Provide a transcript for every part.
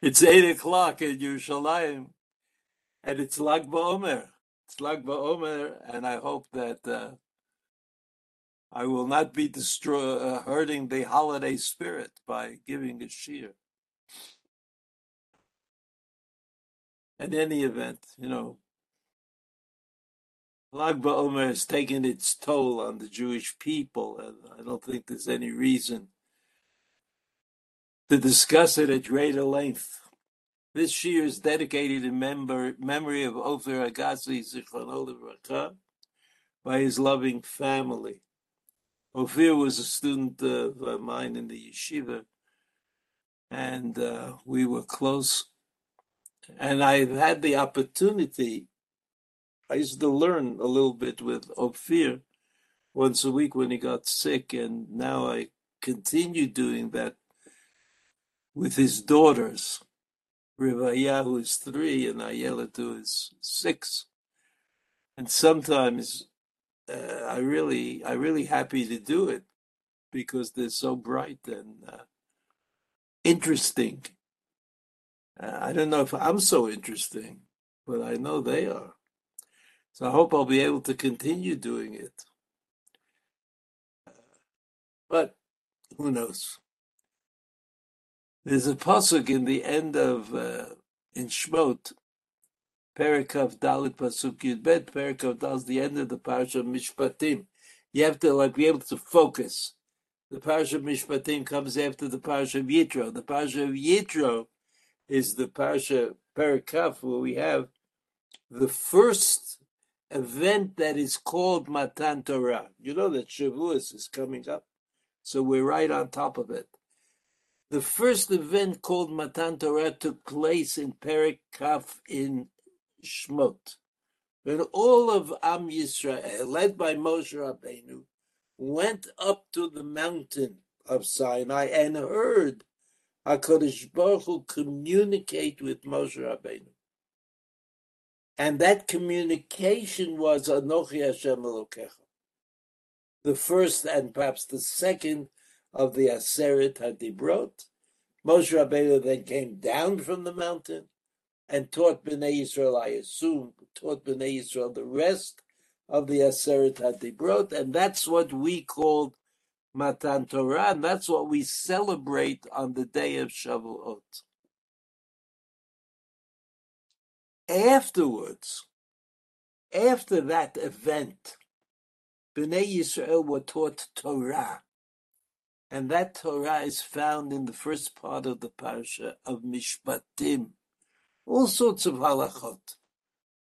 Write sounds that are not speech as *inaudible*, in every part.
It's eight o'clock in Yerushalayim, and it's Lag BaOmer. It's Lag BaOmer, and I hope that uh, I will not be destroy, uh, hurting the holiday spirit by giving a shiur. In any event, you know, Lag BaOmer has taken its toll on the Jewish people, and I don't think there's any reason to discuss it at greater length. This shiur is dedicated in member, memory of Ofer Agassi, Zichrono Livracha, by his loving family. Ophir was a student of uh, mine in the yeshiva, and uh, we were close. And I've had the opportunity. I used to learn a little bit with Ophir once a week when he got sick, and now I continue doing that with his daughters. Rivayahu is three, and Ayela, is six. And sometimes uh, I really, I really happy to do it because they're so bright and uh, interesting. Uh, I don't know if I'm so interesting, but I know they are. So I hope I'll be able to continue doing it. But who knows? There's a pasuk in the end of uh, in Shmot, Perikav Dalit Pasuk Yud Bet. Perikav Dalit the end of the parasha of Mishpatim. You have to like be able to focus. The parasha of Mishpatim comes after the parasha of Yitro. The parasha of Yitro is the parasha Perikav where we have the first event that is called Matan Torah. You know that Shavuos is coming up, so we're right on top of it. The first event called Matan Torah took place in Perik Kaf in Shmot, when all of Am Yisrael, led by Moshe Rabbeinu, went up to the mountain of Sinai and heard HaKadosh Baruch Hu communicate with Moshe Rabbeinu. And that communication was Anochi Hashem Elokecha, the first and perhaps the second of the Aseret Hadibrot. Moshe Rabbeinu then came down from the mountain and taught Bnei Israel, I assume, taught Bnei Israel the rest of the Aseret Hadibrot, and that's what we called Matan Torah, and that's what we celebrate on the day of Shavuot. Afterwards, after that event, Bnei Yisrael were taught Torah. And that Torah is found in the first part of the parasha of Mishpatim. All sorts of halachot.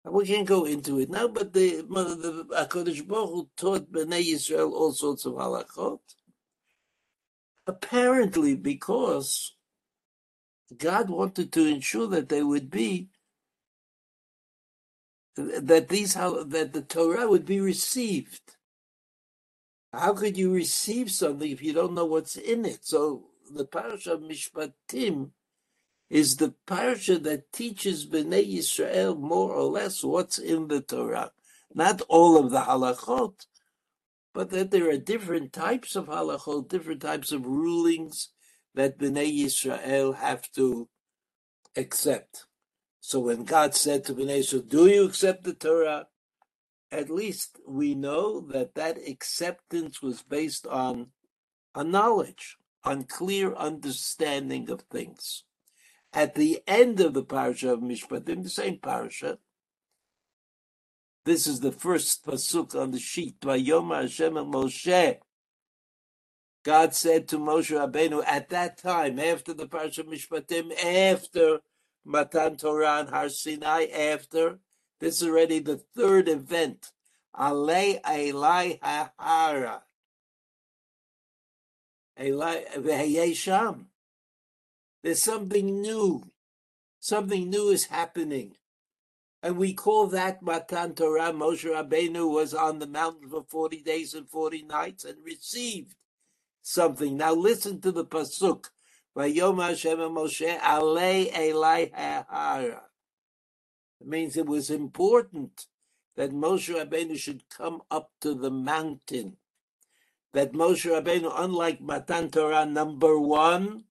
And we can't go into it now, but the, the HaKadosh Baruch Hu taught Bnei Yisrael all sorts of halachot. Apparently because God wanted to ensure that they would be that these that the Torah would be received. How could you receive something if you don't know what's in it? So the parasha of Mishpatim is the parasha that teaches Bnei Yisrael more or less what's in the Torah. Not all of the halachot, but that there are different types of halachot, different types of rulings that Bnei Yisrael have to accept. So when God said to Bnei Yisrael, "Do you accept the Torah?" At least we know that that acceptance was based on a knowledge, on clear understanding of things. At the end of the parasha of Mishpatim, the same parasha, this is the first pasuk on the sheet. Vayom Hashem Moshe. God said to Moshe Rabbeinu at that time, after the parasha of Mishpatim, after Matan Torah and Har Sinai, after this is already the third event. Ale Elai Hahara. There's something new. Something new is happening. And we call that Matan Torah. Moshe Rabbeinu was on the mountain for 40 days and 40 nights and received something. Now listen to the Pasuk. Vayom Hashem Moshe Ale Elai Hahara. It means it was important that Moshe Rabbeinu should come up to the mountain. That Moshe Rabbeinu, unlike Matan Torah number one,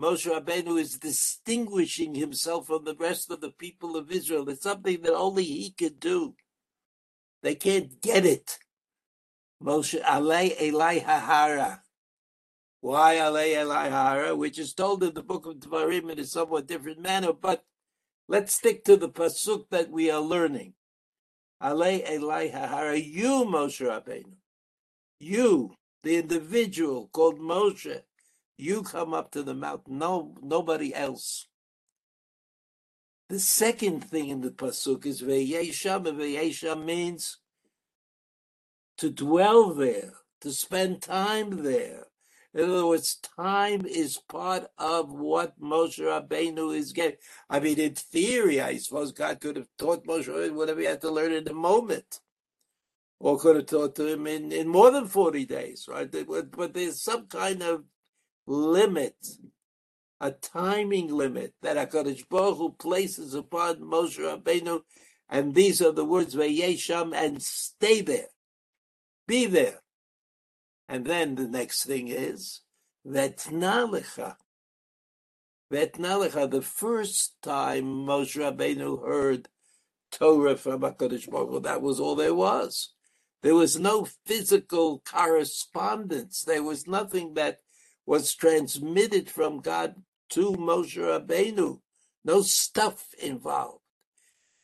Moshe Rabbeinu is distinguishing himself from the rest of the people of Israel. It's something that only he could do. They can't get it. Moshe Alei Elai Hahara. Why Alei Elai Hahara? Which is told in the book of Devarim in a somewhat different manner, but let's stick to the pasuk that we are learning. Alei Elai Hahara. You, Moshe Rabbeinu. You, the individual called Moshe, you come up to the mountain. No, nobody else. The second thing in the pasuk is veyesham. And veyesham means to dwell there, to spend time there. In other words, time is part of what Moshe Rabbeinu is getting. I mean, in theory, I suppose God could have taught Moshe whatever he had to learn in a moment, or could have taught to him in, in more than 40 days, right? But, but there's some kind of limit, a timing limit that HaKadosh Baruch Hu places upon Moshe Rabbeinu, and these are the words, Vayesham, and stay there, be there. And then the next thing is Vetnalecha. Vetnalecha, the first time Moshe Rabbeinu heard Torah from HaKadosh Baruch Hu, that was all there was. There was no physical correspondence. There was nothing that was transmitted from God to Moshe Rabbeinu. No stuff involved.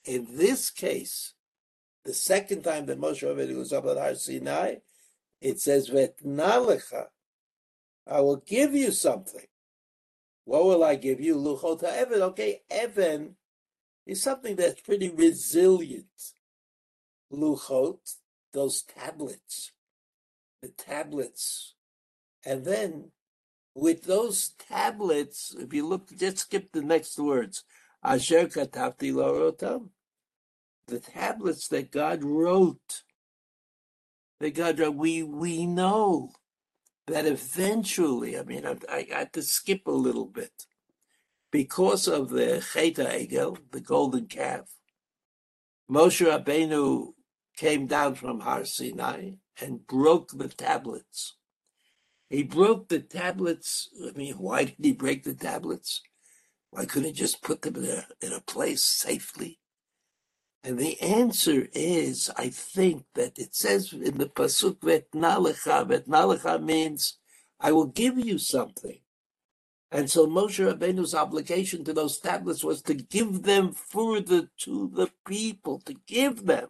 In this case, the second time that Moshe Rabbeinu was up at Har Sinai, it says, Vetnalecha, I will give you something. What will I give you? Luchot Evan. Okay, Evan is something that's pretty resilient. Luchot, those tablets, the tablets. And then with those tablets, if you look, just skip the next words. Asher katavti lorotam. The tablets that God wrote God, we we know that eventually, I mean, I, I had to skip a little bit because of the Cheta Egel, the golden calf. Moshe Rabbeinu came down from Har Sinai and broke the tablets. He broke the tablets. I mean, why did he break the tablets? Why couldn't he just put them in a, in a place safely? And the answer is, I think that it says in the pasuk vetnalecha. Vetnalecha means I will give you something. And so Moshe Rabbeinu's obligation to those tablets was to give them further to the people, to give them.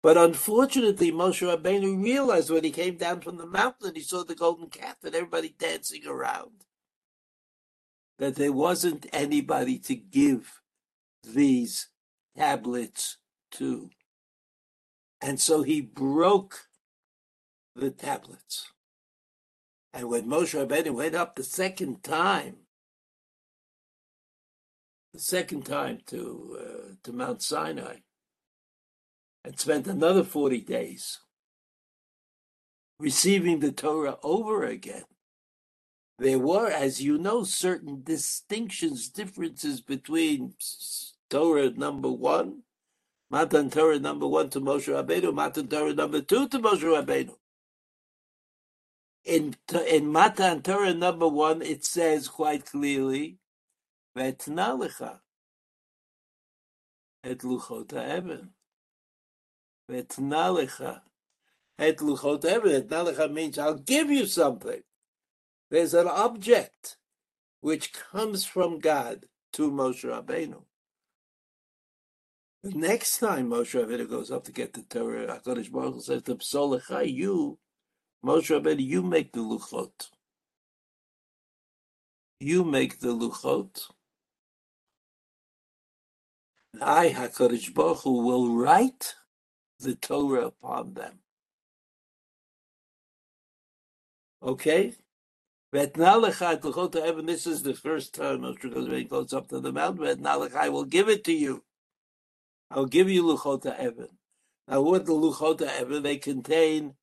But unfortunately, Moshe Rabbeinu realized when he came down from the mountain, he saw the golden calf and everybody dancing around, that there wasn't anybody to give these tablets too. And so he broke the tablets. And when Moshe Rabbeinu went up the second time, the second time to uh, to Mount Sinai, and spent another forty days receiving the Torah over again, there were, as you know, certain distinctions, differences between Torah number one, Matan Torah number one to Moshe Rabbeinu, Matan Torah number two to Moshe Rabbeinu. In, in Matan Torah number one, it says quite clearly, Vetnalecha et luchot ha'evan. Vetnalecha et luchot ha'evan. Vetnalecha means I'll give you something. There's an object which comes from God to Moshe Rabbeinu. The next time Moshe Rabbeinu goes up to get the Torah, HaKadosh Baruch Hu says to Psolechai, you, Moshe Rabbeinu, you make the luchot. You make the luchot. I, HaKadosh Baruch Hu, will write the Torah upon them. Okay? This is the first time Moshe Rabbeinu goes up to the mountain. I will give it to you. I'll give you Luchota Evan. Now, what the Luchota Evan? They contain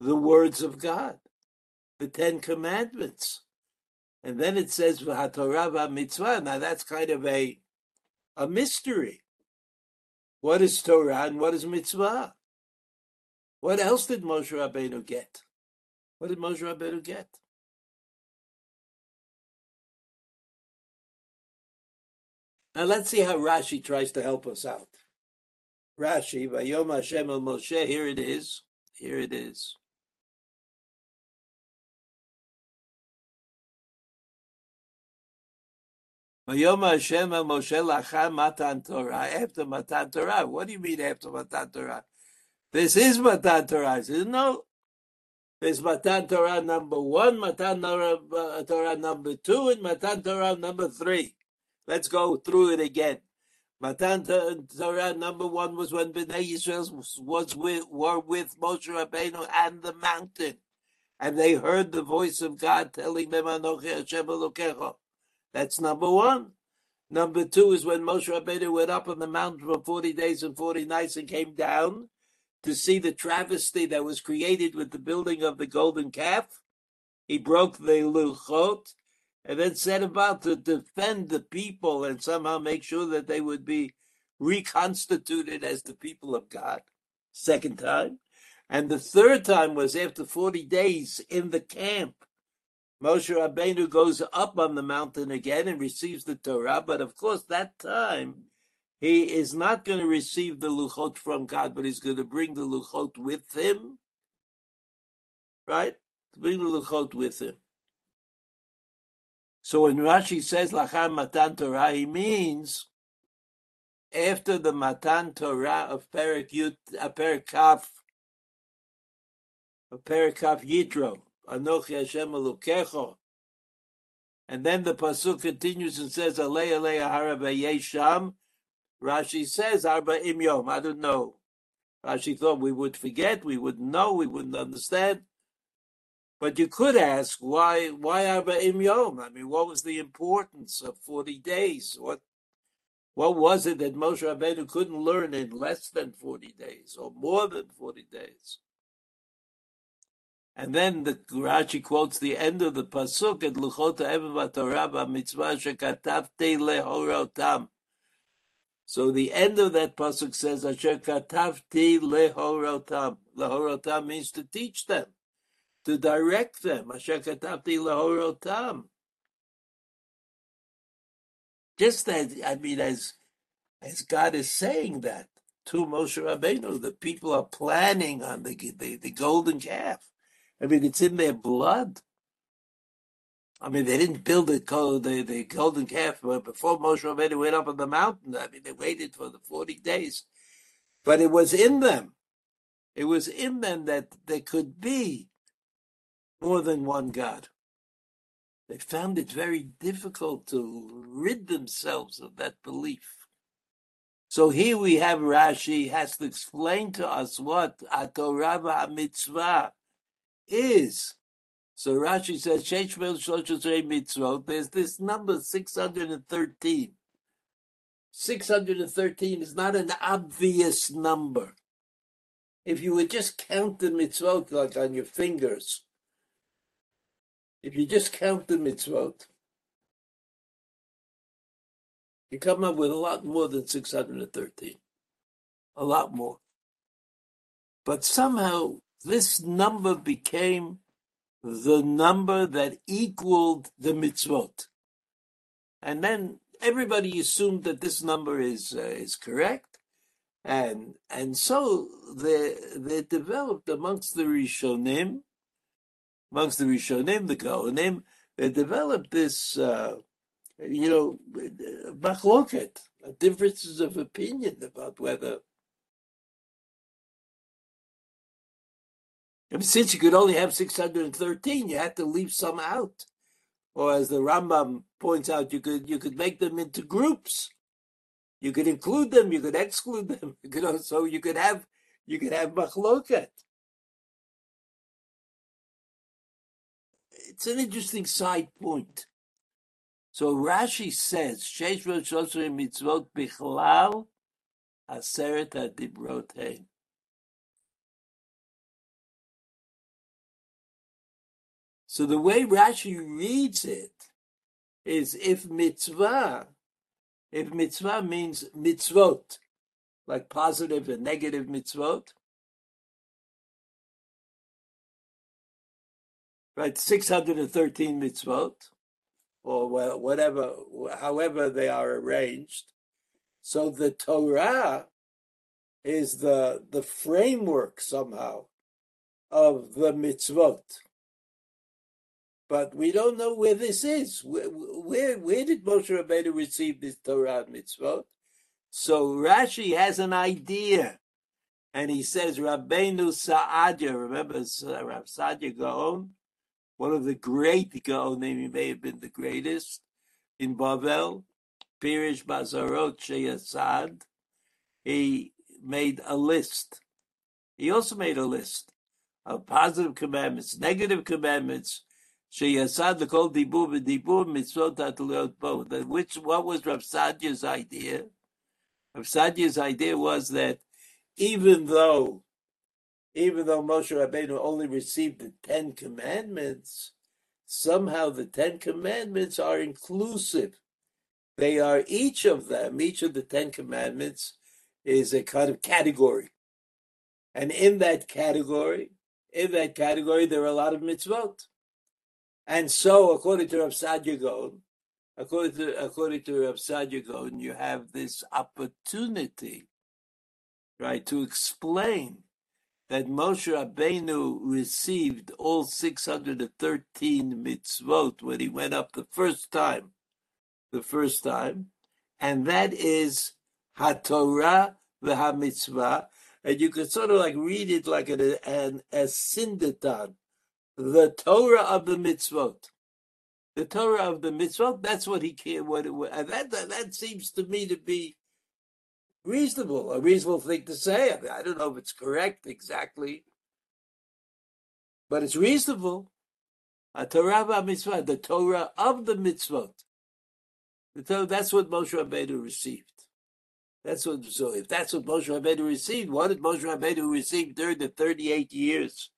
the words of God, the Ten Commandments. And then it says V'hatorah mitzvah. Now that's kind of a a mystery. What is Torah and what is mitzvah? What else did Moshe Rabbeinu get? What did Moshe Rabbeinu get? Now let's see how Rashi tries to help us out. Rashi, Vayom Hashem el Moshe, here it is. Here it is. Vayom Hashem el Moshe lacham matan Torah. After matan Torah. What do you mean after matan Torah? This is matan Torah. Says, no. There's matan Torah number one, matan uh, Torah number two, and matan Torah number three. Let's go through it again. Matan Torah number one was when Bnei Yisrael was, with, were with Moshe Rabbeinu and the mountain, and they heard the voice of God telling them, "Anochi Hashem Elokecha." That's number one. Number two is when Moshe Rabbeinu went up on the mountain for 40 days and 40 nights and came down to see the travesty that was created with the building of the golden calf. He broke the luchot and then set about to defend the people and somehow make sure that they would be reconstituted as the people of God. Second time. And the third time was after 40 days in the camp Moshe Rabbeinu goes up on the mountain again and receives the Torah, but of course that time he is not going to receive the luchot from God, but he's going to bring the luchot with him, right? Bring the luchot with him. So when Rashi says lacham matan Torah, he means after the matan Torah of Perik Yut, uh, Perik Kaf, of Perik Kaf Yitro, Anochi Hashem Elokecho. And then the pasuk continues and says, Alei Alei Ahara Yesham. Rashi says, Arba Im Yom. I don't know. Rashi thought we would forget, we wouldn't know, we wouldn't understand. But you could ask, why why Arba Im Yom? I mean, what was the importance of 40 days? What what was it that Moshe Rabbeinu couldn't learn in less than 40 days or more than 40 days? And then the Rashi quotes the end of the pasuk at Luchot Ha'evim V'Torah Mitzvah Shekatavte Lehorotam. So the end of that pasuk says Asher Katavti Lehorotam. Lehorotam means to teach them, to direct them. Just as I mean, as as God is saying that to Moshe Rabbeinu, the people are planning on the the, the golden calf. I mean, it's in their blood. I mean, they didn't build the, the, the golden calf before Moshe Rabbeinu went up on the mountain. I mean, they waited for the 40 days. But it was in them. It was in them that there could be more than one God. They found it very difficult to rid themselves of that belief. So here we have Rashi has to explain to us what a Torah mitzvah is. So Rashi says, Sheshvel Shloshesrei Mitzvot, there's this number 613. 613 is not an obvious number. If you would just count the mitzvot like on your fingers, if you just count the mitzvot, you come up with a lot more than 613. A lot more. But somehow this number became the number that equaled the mitzvot. And then everybody assumed that this number is uh, is correct, and and so they they developed amongst the Rishonim, amongst the Rishonim, the Gaonim, they developed this, uh, you know, machloket, differences of opinion about whether And since you could only have 613, you had to leave some out. Or as the Rambam points out, you could you could make them into groups. You could include them, you could exclude them. *laughs* You could also you could have you could have machloket. It's an interesting side point. So Rashi says, Sheish mitzvot bichlal aseret adibrot So the way Rashi reads it is if mitzvah, if mitzvah means mitzvot, like positive and negative mitzvot, right, 613 mitzvot, or whatever, however they are arranged. So the Torah is the the framework somehow of the mitzvot. But we don't know where this is. Where, where, where did Moshe Rabbeinu receive this Torah mitzvot? So Rashi has an idea. And he says, Rabbeinu Saadia, remember Rav Saadia Gaon? One of the great Gaonim, may have been the greatest, in Bavel, Pirish Bazarot Sheyasad. He made a list. He also made a list of positive commandments, negative commandments, Sheyasad L'Kol Dibur V'Dibur Mitzvot Atliot Bo. Which, what was Rav Saadia's idea? Rav Saadia's idea was that even though even though Moshe Rabbeinu only received the Ten Commandments, somehow the Ten Commandments are inclusive. They are each of them, each of the Ten Commandments is a kind of category. And in that category, in that category, there are a lot of mitzvot. And so, according to Rav Saadia Gaon, according to according to Rav Saadia Gaon, you have this opportunity right, to explain that Moshe Rabbeinu received all 613 mitzvot when he went up the first time, the first time, and that is HaTorah v'HaMitzvah, and you could sort of like read it like an, an asyndeton, the Torah of the mitzvot. The Torah of the mitzvot, that's what he can, what, and that, that seems to me to be reasonable, a reasonable thing to say. I, mean, I don't know if it's correct exactly, but it's reasonable. A Torah mitzvah, the Torah of the mitzvot. The Torah, that's what Moshe Rabbeinu received. That's what. So if that's what Moshe Rabbeinu received, what did Moshe Rabbeinu receive during the thirty-eight years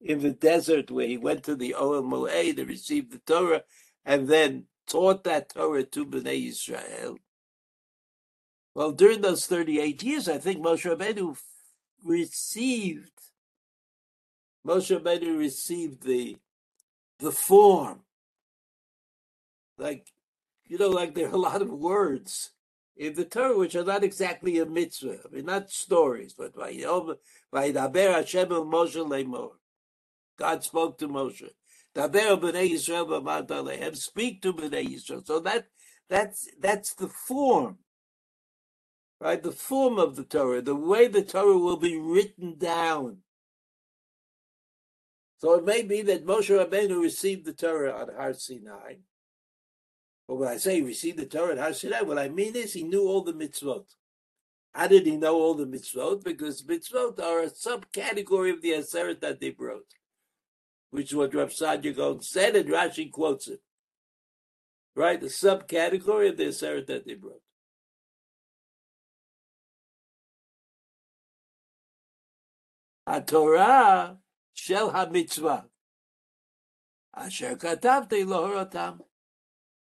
in the desert where he went to the Ohel Moed to receive the Torah, and then taught that Torah to Bnei Israel? Well, during those 38 years, I think Moshe Rabbeinu received, Moshe Rabbeinu received the, the form. Like, you know, like there are a lot of words in the Torah which are not exactly a mitzvah. I mean, not stories, but Vayidaber Hashem el Moshe lemor. God spoke to Moshe. Daber b'nei Yisrael Speak to b'nei Yisrael. So that that's that's the form right? The form of the Torah, the way the Torah will be written down. So it may be that Moshe Rabbeinu received the Torah on Har Sinai. But when I say he received the Torah on Har Sinai, what I mean is he knew all the mitzvot. How did he know all the mitzvot? Because mitzvot are a subcategory of the Aseret Hadibrot, which is what Rav Saadia Gaon said, and Rashi quotes it. Right? The subcategory of the Aseret Hadibrot. התורה של המצווה. אשר כתבתי להורותם.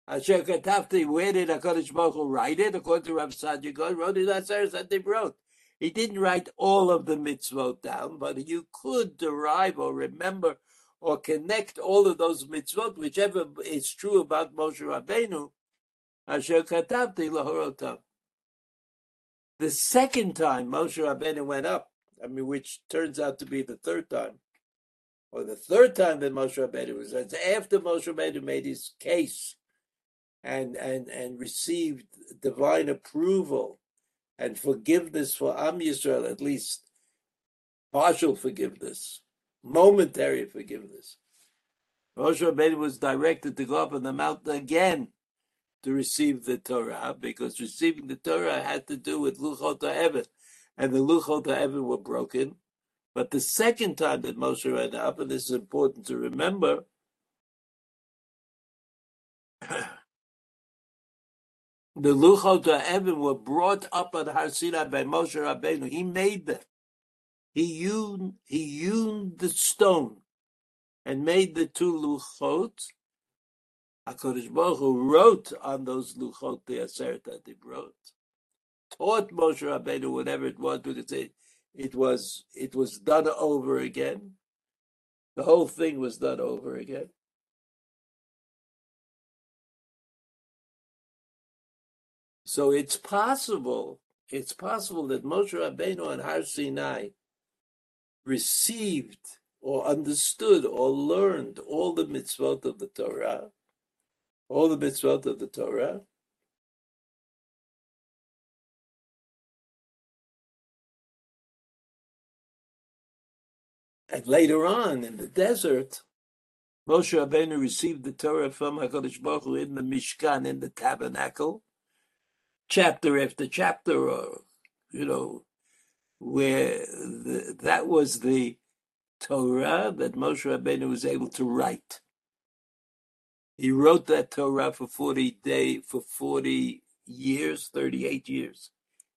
אשר כתבתי, where did HaKadosh Baruch Hu write it? According to Rav Saadia Gaon, wrote it Aseret wrote. He didn't write all of the mitzvot down, but you could derive or remember or connect all of those mitzvot, whichever is true about Moshe Rabbeinu, Asher Katabti Lahorotam. The second time Moshe Rabbeinu went up I mean, which turns out to be the third time, or the third time that Moshe Rabbeinu was. It's after Moshe Rabbeinu made his case, and and and received divine approval and forgiveness for Am Yisrael, at least partial forgiveness, momentary forgiveness. Moshe Rabbeinu was directed to go up on the mountain again to receive the Torah, because receiving the Torah had to do with Luchot HaEvet, and the Luchot HaEved were broken. But the second time that Moshe went up, and this is important to remember, *coughs* the Luchot HaEved were brought up at Har Sinai by Moshe Rabbeinu. He made them. He hewn, he hewn the stone and made the two Luchot. HaKadosh Baruch Hu wrote on those Luchot the Aseret Hadibrot taught Moshe Rabbeinu whatever it was it, was it was done over again. The whole thing was done over again. So it's possible, it's possible that Moshe Rabbeinu and Har Sinai received or understood or learned all the mitzvot of the Torah, all the mitzvot of the Torah, and later on in the desert, Moshe Rabbeinu received the Torah from Hakadosh Baruch Hu in the Mishkan, in the tabernacle, chapter after chapter, or you know, where the, that was the Torah that Moshe Rabbeinu was able to write. He wrote that Torah for 40 day for 40 years, 38 years.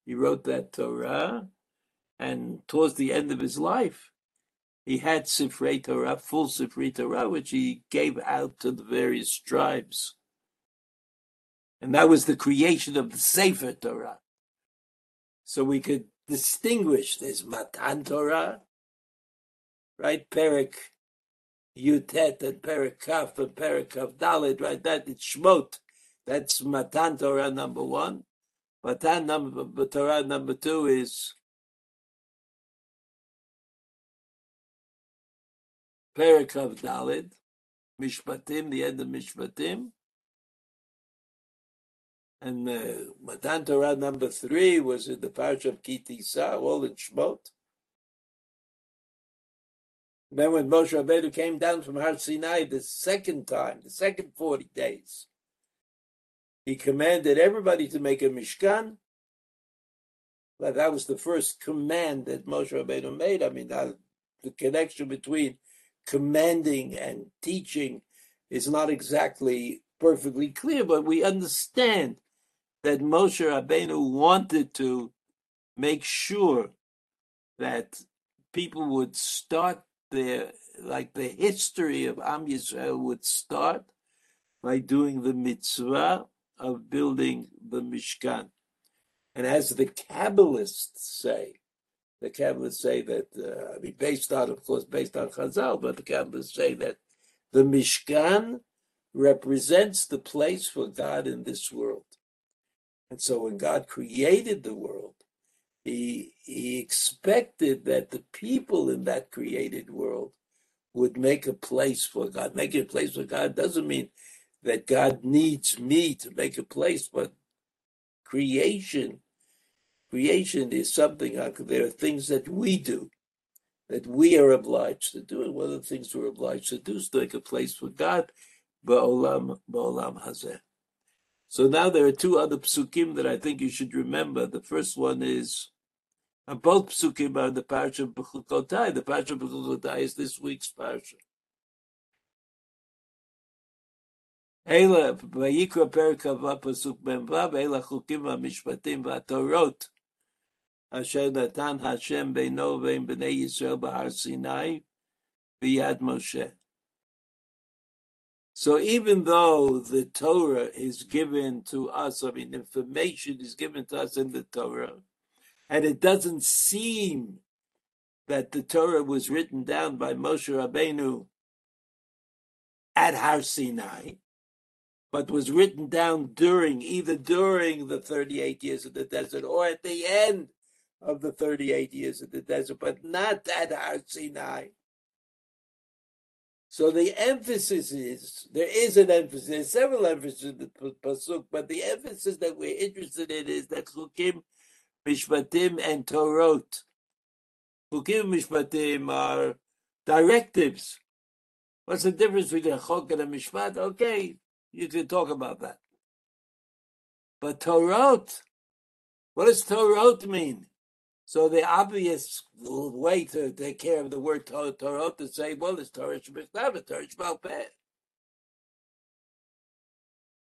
He wrote that Torah, and towards the end of his life, he had Sifrei Torah, full Sifrei Torah, which he gave out to the various tribes. And that was the creation of the Sefer Torah. So we could distinguish this Matan Torah, right? Perik Yutet and Perik Kaf and Perik Kaf Dalit, right? That it's Shmot. That's Matan Torah number one. Matan number Torah number two is Perik Kaf Dalit, Mishpatim, the end of Mishpatim. And uh, Matan Torah number three was in the parish of Kitisa, all in Shmot. Then when Moshe Rabbeinu came down from Har Sinai the second time, the second 40 days, he commanded everybody to make a Mishkan. But that was the first command that Moshe Rabbeinu made. I mean, the connection between commanding and teaching is not exactly perfectly clear, but we understand that Moshe Rabbeinu wanted to make sure that people would start their, like the history of Am Yisrael would start by doing the mitzvah of building the Mishkan. And as the Kabbalists say, the Kabbalists say that, uh, I mean, based on, of course, based on Chazal, but the Kabbalists say that the Mishkan represents the place for God in this world. And so when God created the world, he, he expected that the people in that created world would make a place for God. Making a place for God doesn't mean that God needs me to make a place, but creation, creation is something, there are things that we do, that we are obliged to do. And one of the things we're obliged to do is to make a place for God, ba'olam, ba'olam hazeh. So now there are two other psukim that I think you should remember. The first one is uh, both psukim are the parsha of Bechukotai. The parsha of Bechukotai is this week's parsha. Ela vayikra pasuk ben vav ela chukim v'mishpatim v'atorot asher natan Hashem beino ve'im b'nei Yisrael b'har Sinai v'yad Moshe. So even though the Torah is given to us, I mean, information is given to us in the Torah, and it doesn't seem that the Torah was written down by Moshe Rabbeinu at Har Sinai, but was written down during, either during the 38 years of the desert or at the end of the 38 years of the desert, but not at Har Sinai. So the emphasis is there is an emphasis, there's several emphases in the pasuk, but the emphasis that we're interested in is that chukim, mishpatim, and torot. Chukim, mishpatim are directives. What's the difference between a chok and a mishpat? Okay, you can talk about that. But torot, what does torot mean? So the obvious way to take care of the word Torah to say, well, it's Torah Shebechtav, Torah Shebal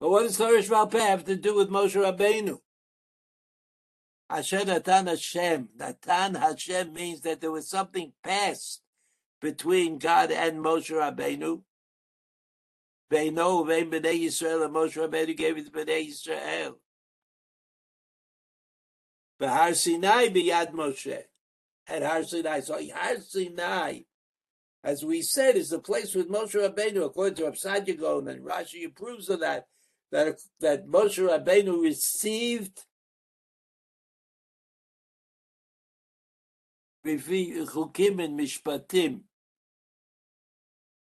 But what does Torah Shebal have to do with Moshe Rabbeinu? Asher Natan Hashem. Natan Hashem means that there was something past between God and Moshe Rabbeinu. Beino, Vein B'nai Yisrael, and Moshe Rabbeinu gave it to B'nai Yisrael. Har Sinai biyad Moshe. At Har Sinai. So Har Sinai, as we said, is the place with Moshe Rabbeinu, according to Rav Saadia and Rashi approves of that, that that Moshe Rabbeinu received chukim and mishpatim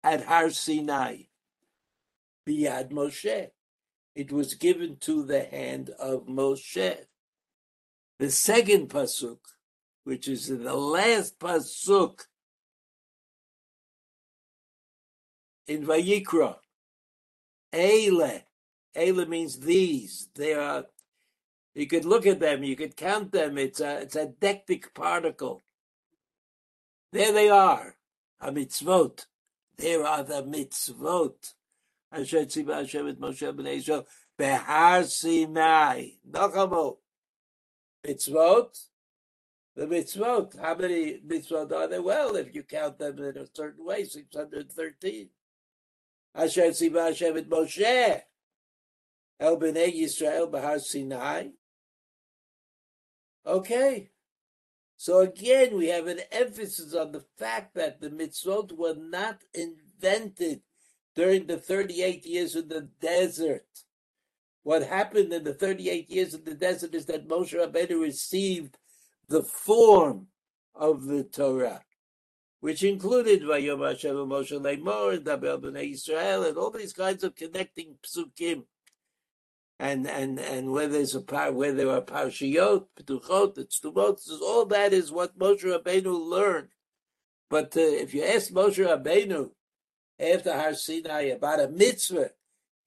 at Har Sinai, biyad Moshe. It was given to the hand of Moshe. The second pasuk, which is the last pasuk in Vayikra, Eile. Eile means these. They are. You could look at them. You could count them. It's a it's a deictic particle. There they are. A mitzvot. There are the mitzvot. Asher tzivah Hashem et Moshe b'nei Yisrael behar Sinai. Nachamo. Mitzvot. The mitzvot. How many mitzvot are there? Well, if you count them in a certain way, 613. Asher tzivah Hashem et Moshe el b'nei Yisrael behar Sinai. Okay. So again, we have an emphasis on the fact that the mitzvot were not invented during the 38 years in the desert. What happened in the 38 years in the desert is that Moshe Rabbeinu received the form of the Torah, which included Vayom Hashem Moshe Leimor, and Dabel B'nai Israel, and all these kinds of connecting psukim and and and where there's a par, where there are parshiyot, petuchot, tztumot, all that is what Moshe Rabbeinu learned. But uh, if you ask Moshe Rabbeinu after Har Sinai about a mitzvah,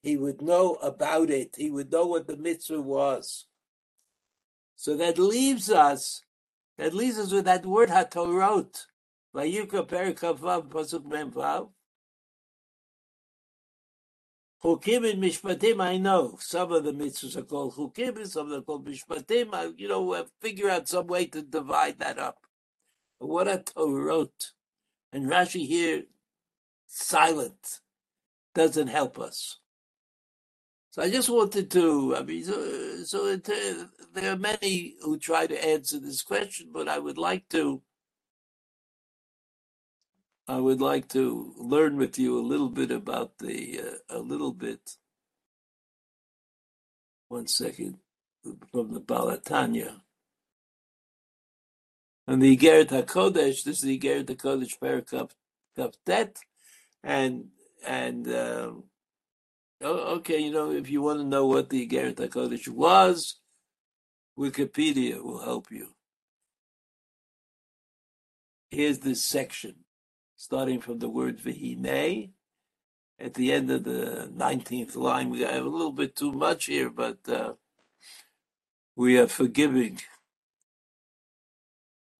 he would know about it. He would know what the mitzvah was. So that leaves us, that leaves us with that word hatorot. Vayikra perikavav pasuk memvav. Chukim and Mishpatim, I know. Some of the mitzvahs are called Chukim, and some are called Mishpatim. I, you know, figure out some way to divide that up. But what a Torot. And Rashi here, silent, doesn't help us. So I just wanted to, I mean, so, so it, uh, there are many who try to answer this question, but I would like to I would like to learn with you a little bit about the, uh, a little bit, one second, from the Baal HaTanya. And the Igeret HaKodesh, this is the Igeret HaKodesh Parakaf and, and, um, okay, you know, if you want to know what the Igeret HaKodesh was, Wikipedia will help you. Here's this section starting from the word vihine. At the end of the 19th line, we have a little bit too much here, but uh, we are forgiving.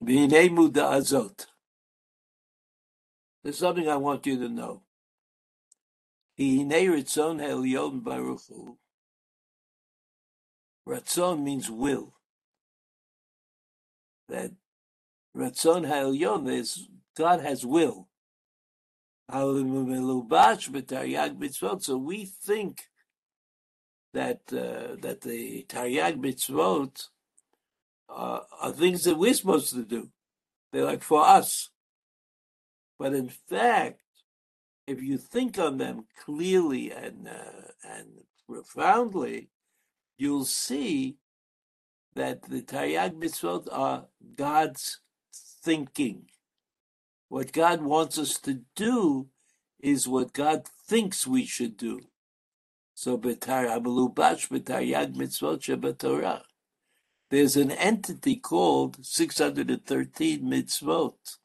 Vihine muda azot. There's something I want you to know. Vihine ritzon ha'elyon baruch hu. Ratzon means will. That Ratzon ha'elyon is God has will. So we think that uh, that the Taryag mitzvot are, are things that we're supposed to do. They're like for us. But in fact, if you think on them clearly and uh, and profoundly, you'll see that the Taryag mitzvot are God's thinking. What God wants us to do is what God thinks we should do. So mitzvot. There's an entity called 613 mitzvot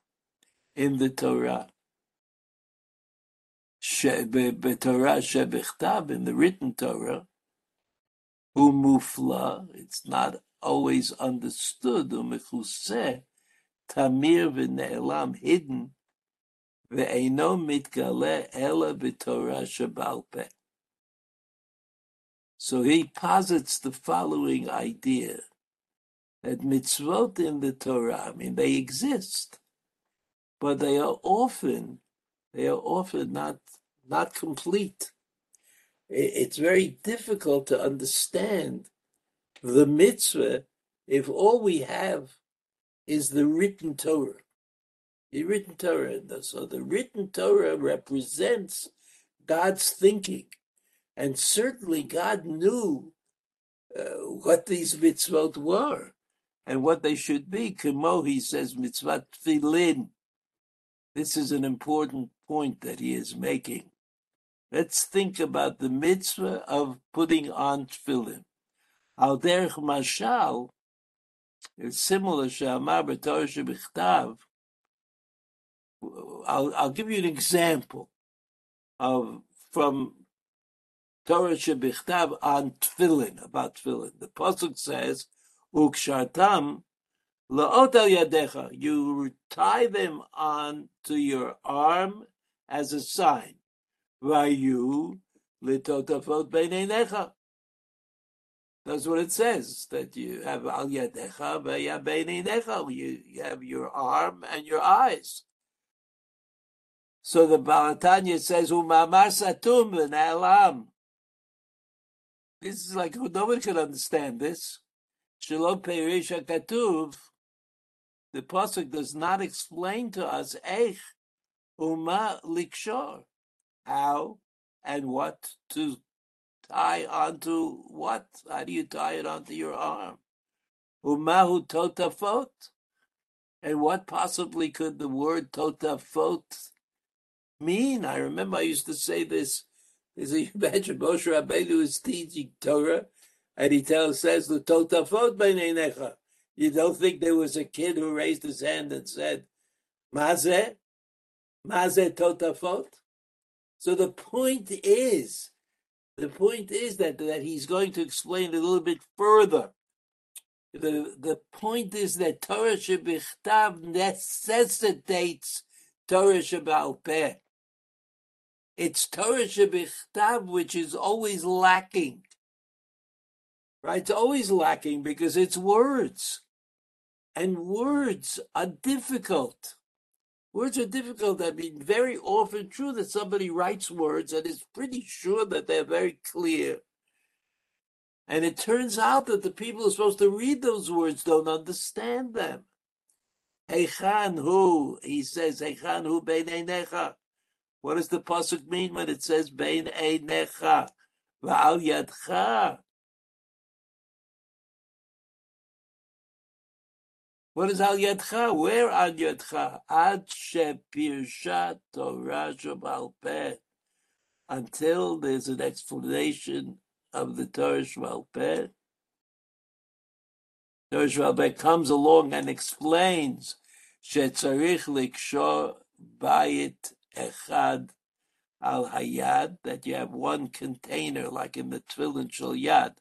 in the Torah. Torah shebichtav, in the written Torah, umufla, it's not always understood, umechuseh, tamir v'ne'elam, hidden, ve'eino mitgale ela b'torah shebal peh. So he posits the following idea that mitzvot in the Torah, I mean, they exist, but they are often, they are often not, not complete. It's very difficult to understand the mitzvah if all we have is the written Torah. The written Torah. So the written Torah represents God's thinking. And certainly God knew uh, what these mitzvot were and what they should be. Kemo, he says, mitzvah tefillin. This is an important point that he is making. Let's think about the mitzvah of putting on tefillin. Al derech mashal, it's similar she'amar b'torah. I'll, I'll give you an example of from Torah shebichtav on tefillin, about tefillin. The pasuk says, "Ukshartam la'ot al yadecha." You tie them on to your arm as a sign. That's what it says, that you have al yadecha beinenecha. You have your arm and your eyes. So the Baal HaTanya says, Umamar satum v'na'elam. This is like, nobody can understand this. Shalom Perisha Katuv. The Pasuk does not explain to us, Eich, Uma Likshor. How and what to tie onto what? How do you tie it onto your arm? Umahu totafot. And what possibly could the word totafot mean? I remember I used to say this. Is you *laughs* imagine Moshe Rabbeinu is teaching Torah, and he tells says the totafot beinenecha. You don't think there was a kid who raised his hand and said, "Mazeh, mazeh totafot"? So the point is, the point is that that he's going to explain a little bit further. The the point is that Torah shebichtav necessitates Torah shebal peh. It's Torah shebichtav which is always lacking. Right? It's always lacking because it's words. And words are difficult. Words are difficult. I mean, very often true that somebody writes words and is pretty sure that they're very clear. And it turns out that the people who are supposed to read those words don't understand them. Eichan hu, he says, Eichan hu beinenecha. What does the pasuk mean when it says bein einecha va'al yadcha? What is al yadcha? Where al yadcha? Ad shepirsha Torah shebal peh. Until there's an explanation of the Torah shebal peh. Torah shebal peh comes along and explains shetzarich likshor bayit echad al hayad that you have one container like in the Tefillin Shal Yad.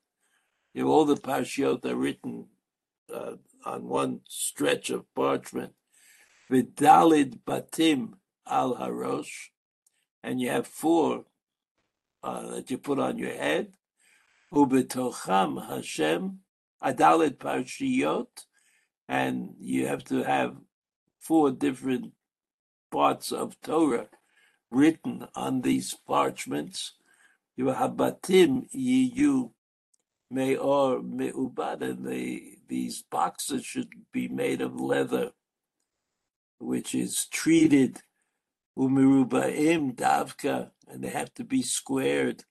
All the parshiot are written uh, on one stretch of parchment. Vidalid batim al harosh, and you have four uh, that you put on your head. Ubetocham Hashem adalid parshiyot, and you have to have four different parts of Torah written on these parchments. You have batim yiyu me'or me'ubad, and they these boxes should be made of leather, which is treated umirubaim davka, and they have to be squared,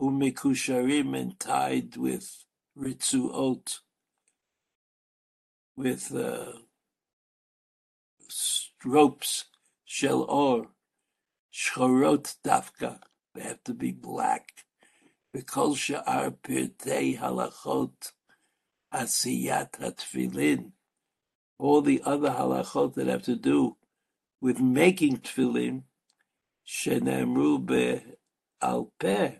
umikusharim and tied with ritzuot, with uh, ropes, shel or, shchorot davka. They have to be black. Because sha'ar pirtei halachot asiyat tefillin, all the other halachot that have to do with making tefillin, shenemru be'al peh,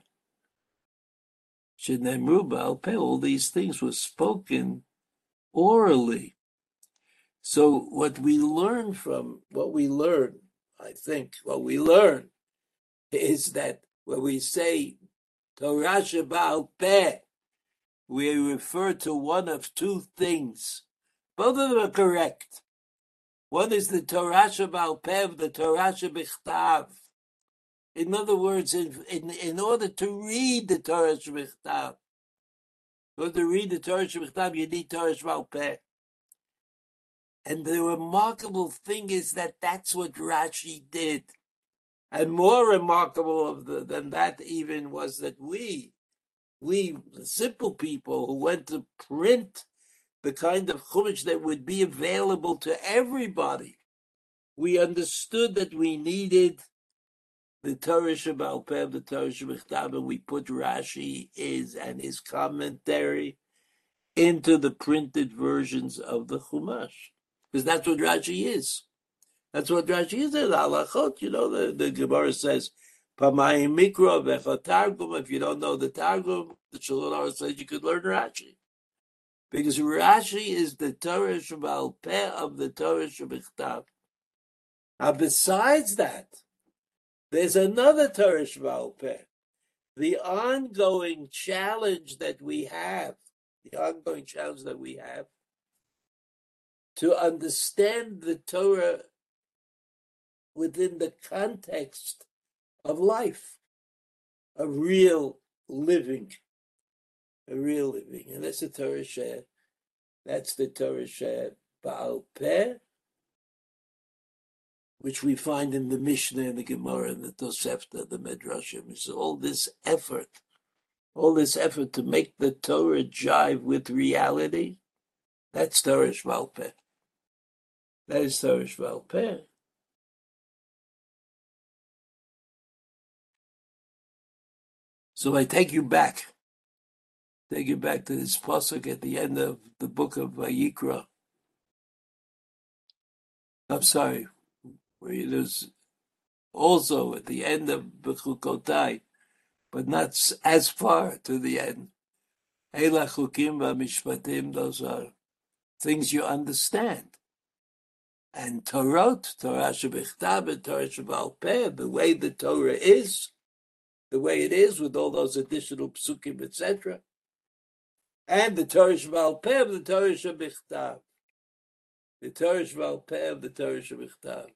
shenemru be'al peh, all these things were spoken orally. So what we learn from what we learn, I think, what we learn is that when we say Torah Sheba'al Peh, we refer to one of two things. Both of them are correct. One is the Torah Pev, the Torah Shebichtav. In other words, in, in, in order to read the Torah Shebichtav, in order to read the Torah Shebichtav, you need Torah Pev. And the remarkable thing is that that's what Rashi did. And more remarkable the, than that even was that we, we simple people who went to print the kind of chumash that would be available to everybody, we understood that we needed the Torah Shabbal Peh, the Torah Shabbat and we put Rashi is and his commentary into the printed versions of the Chumash. Because that's what Rashi is. That's what Rashi is. The halachot, you know, the, the Gemara says, Pamayim Mikro, Vecha Targum. If you don't know the Targum, the Shalom says you could learn Rashi. Because Rashi is the Torah Shabbal Peh of the Torah Shabbat. Now, besides that, there's another Torah Shabbal Peh. The ongoing challenge that we have, the ongoing challenge that we have to understand the Torah within the context of life, a real living, a real living. And that's the Torah Sheh. That's the Torah Sheh Baal Peh, which we find in the Mishnah and the Gemara and the Tosefta, the Medrashim. It's all this effort, all this effort to make the Torah jive with reality. That's Torah Shval Peh. That is Torah Shval So I take you back. Take you back to this pasuk at the end of the book of Vayikra. I'm sorry, where it is also at the end of Bechukotai, but not as far to the end. Eila chukim v'mishpatim, those are things you understand. And Torah, Torah shebichtav Torah shebal the way the Torah is, the way it is with all those additional psukim, etc. And the Torah Peh of the Torah Shebichtav. The Torah Peh of the Torah Shebichtav.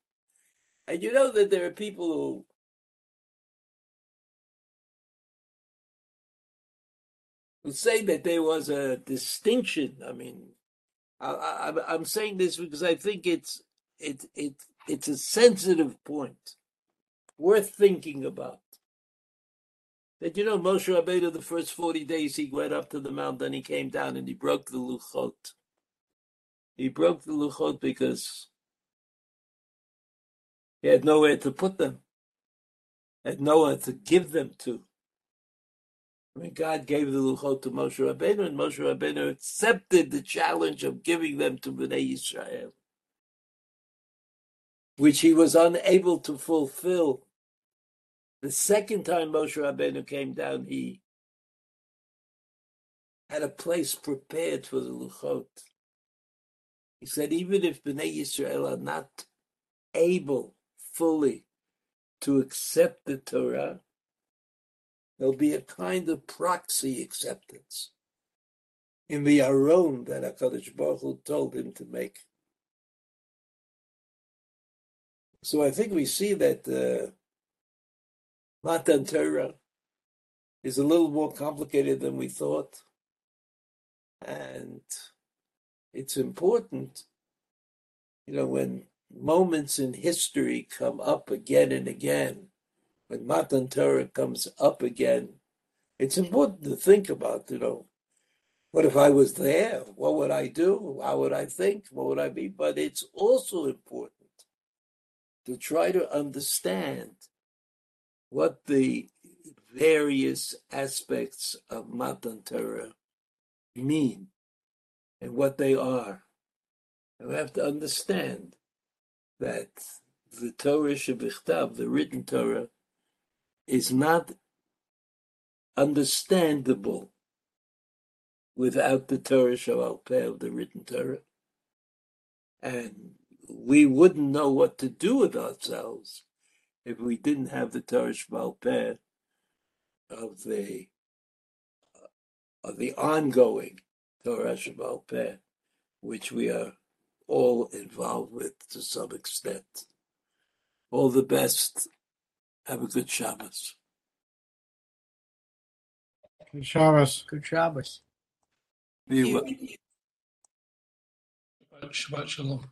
And you know that there are people who who say that there was a distinction. I mean, I, am saying this because I think it's it it it's a sensitive point worth thinking about that you know Moshe Rabbeinu the first forty days he went up to the mountain, he came down and he broke the luchot. He broke the luchot because he had nowhere to put them, had nowhere to give them to. I mean, God gave the luchot to Moshe Rabbeinu, and Moshe Rabbeinu accepted the challenge of giving them to Bnei Yisrael, which he was unable to fulfill the second time Moshe Rabbeinu came down, he had a place prepared for the Luchot. He said, even if Bnei Yisrael are not able fully to accept the Torah, there'll be a kind of proxy acceptance in the Aron that HaKadosh Baruch Hu told him to make. So I think we see that uh, Matan Torah is a little more complicated than we thought. And it's important, you know, when moments in history come up again and again, when Matan Torah comes up again, it's important to think about, you know, what if I was there? What would I do? How would I think? What would I be? But it's also important to try to understand what the various aspects of Matan Torah mean and what they are. And we have to understand that the Torah Shebichtav, the written Torah, is not understandable without the Torah Shabbat Peh, the written Torah. And we wouldn't know what to do with ourselves if we didn't have the Torah Shebal Peh of the of the ongoing Torah Shebal Peh, which we are all involved with to some extent. All the best. Have a good Shabbos. Good Shabbos. Good Shabbos. Be well. Shabbat Shalom.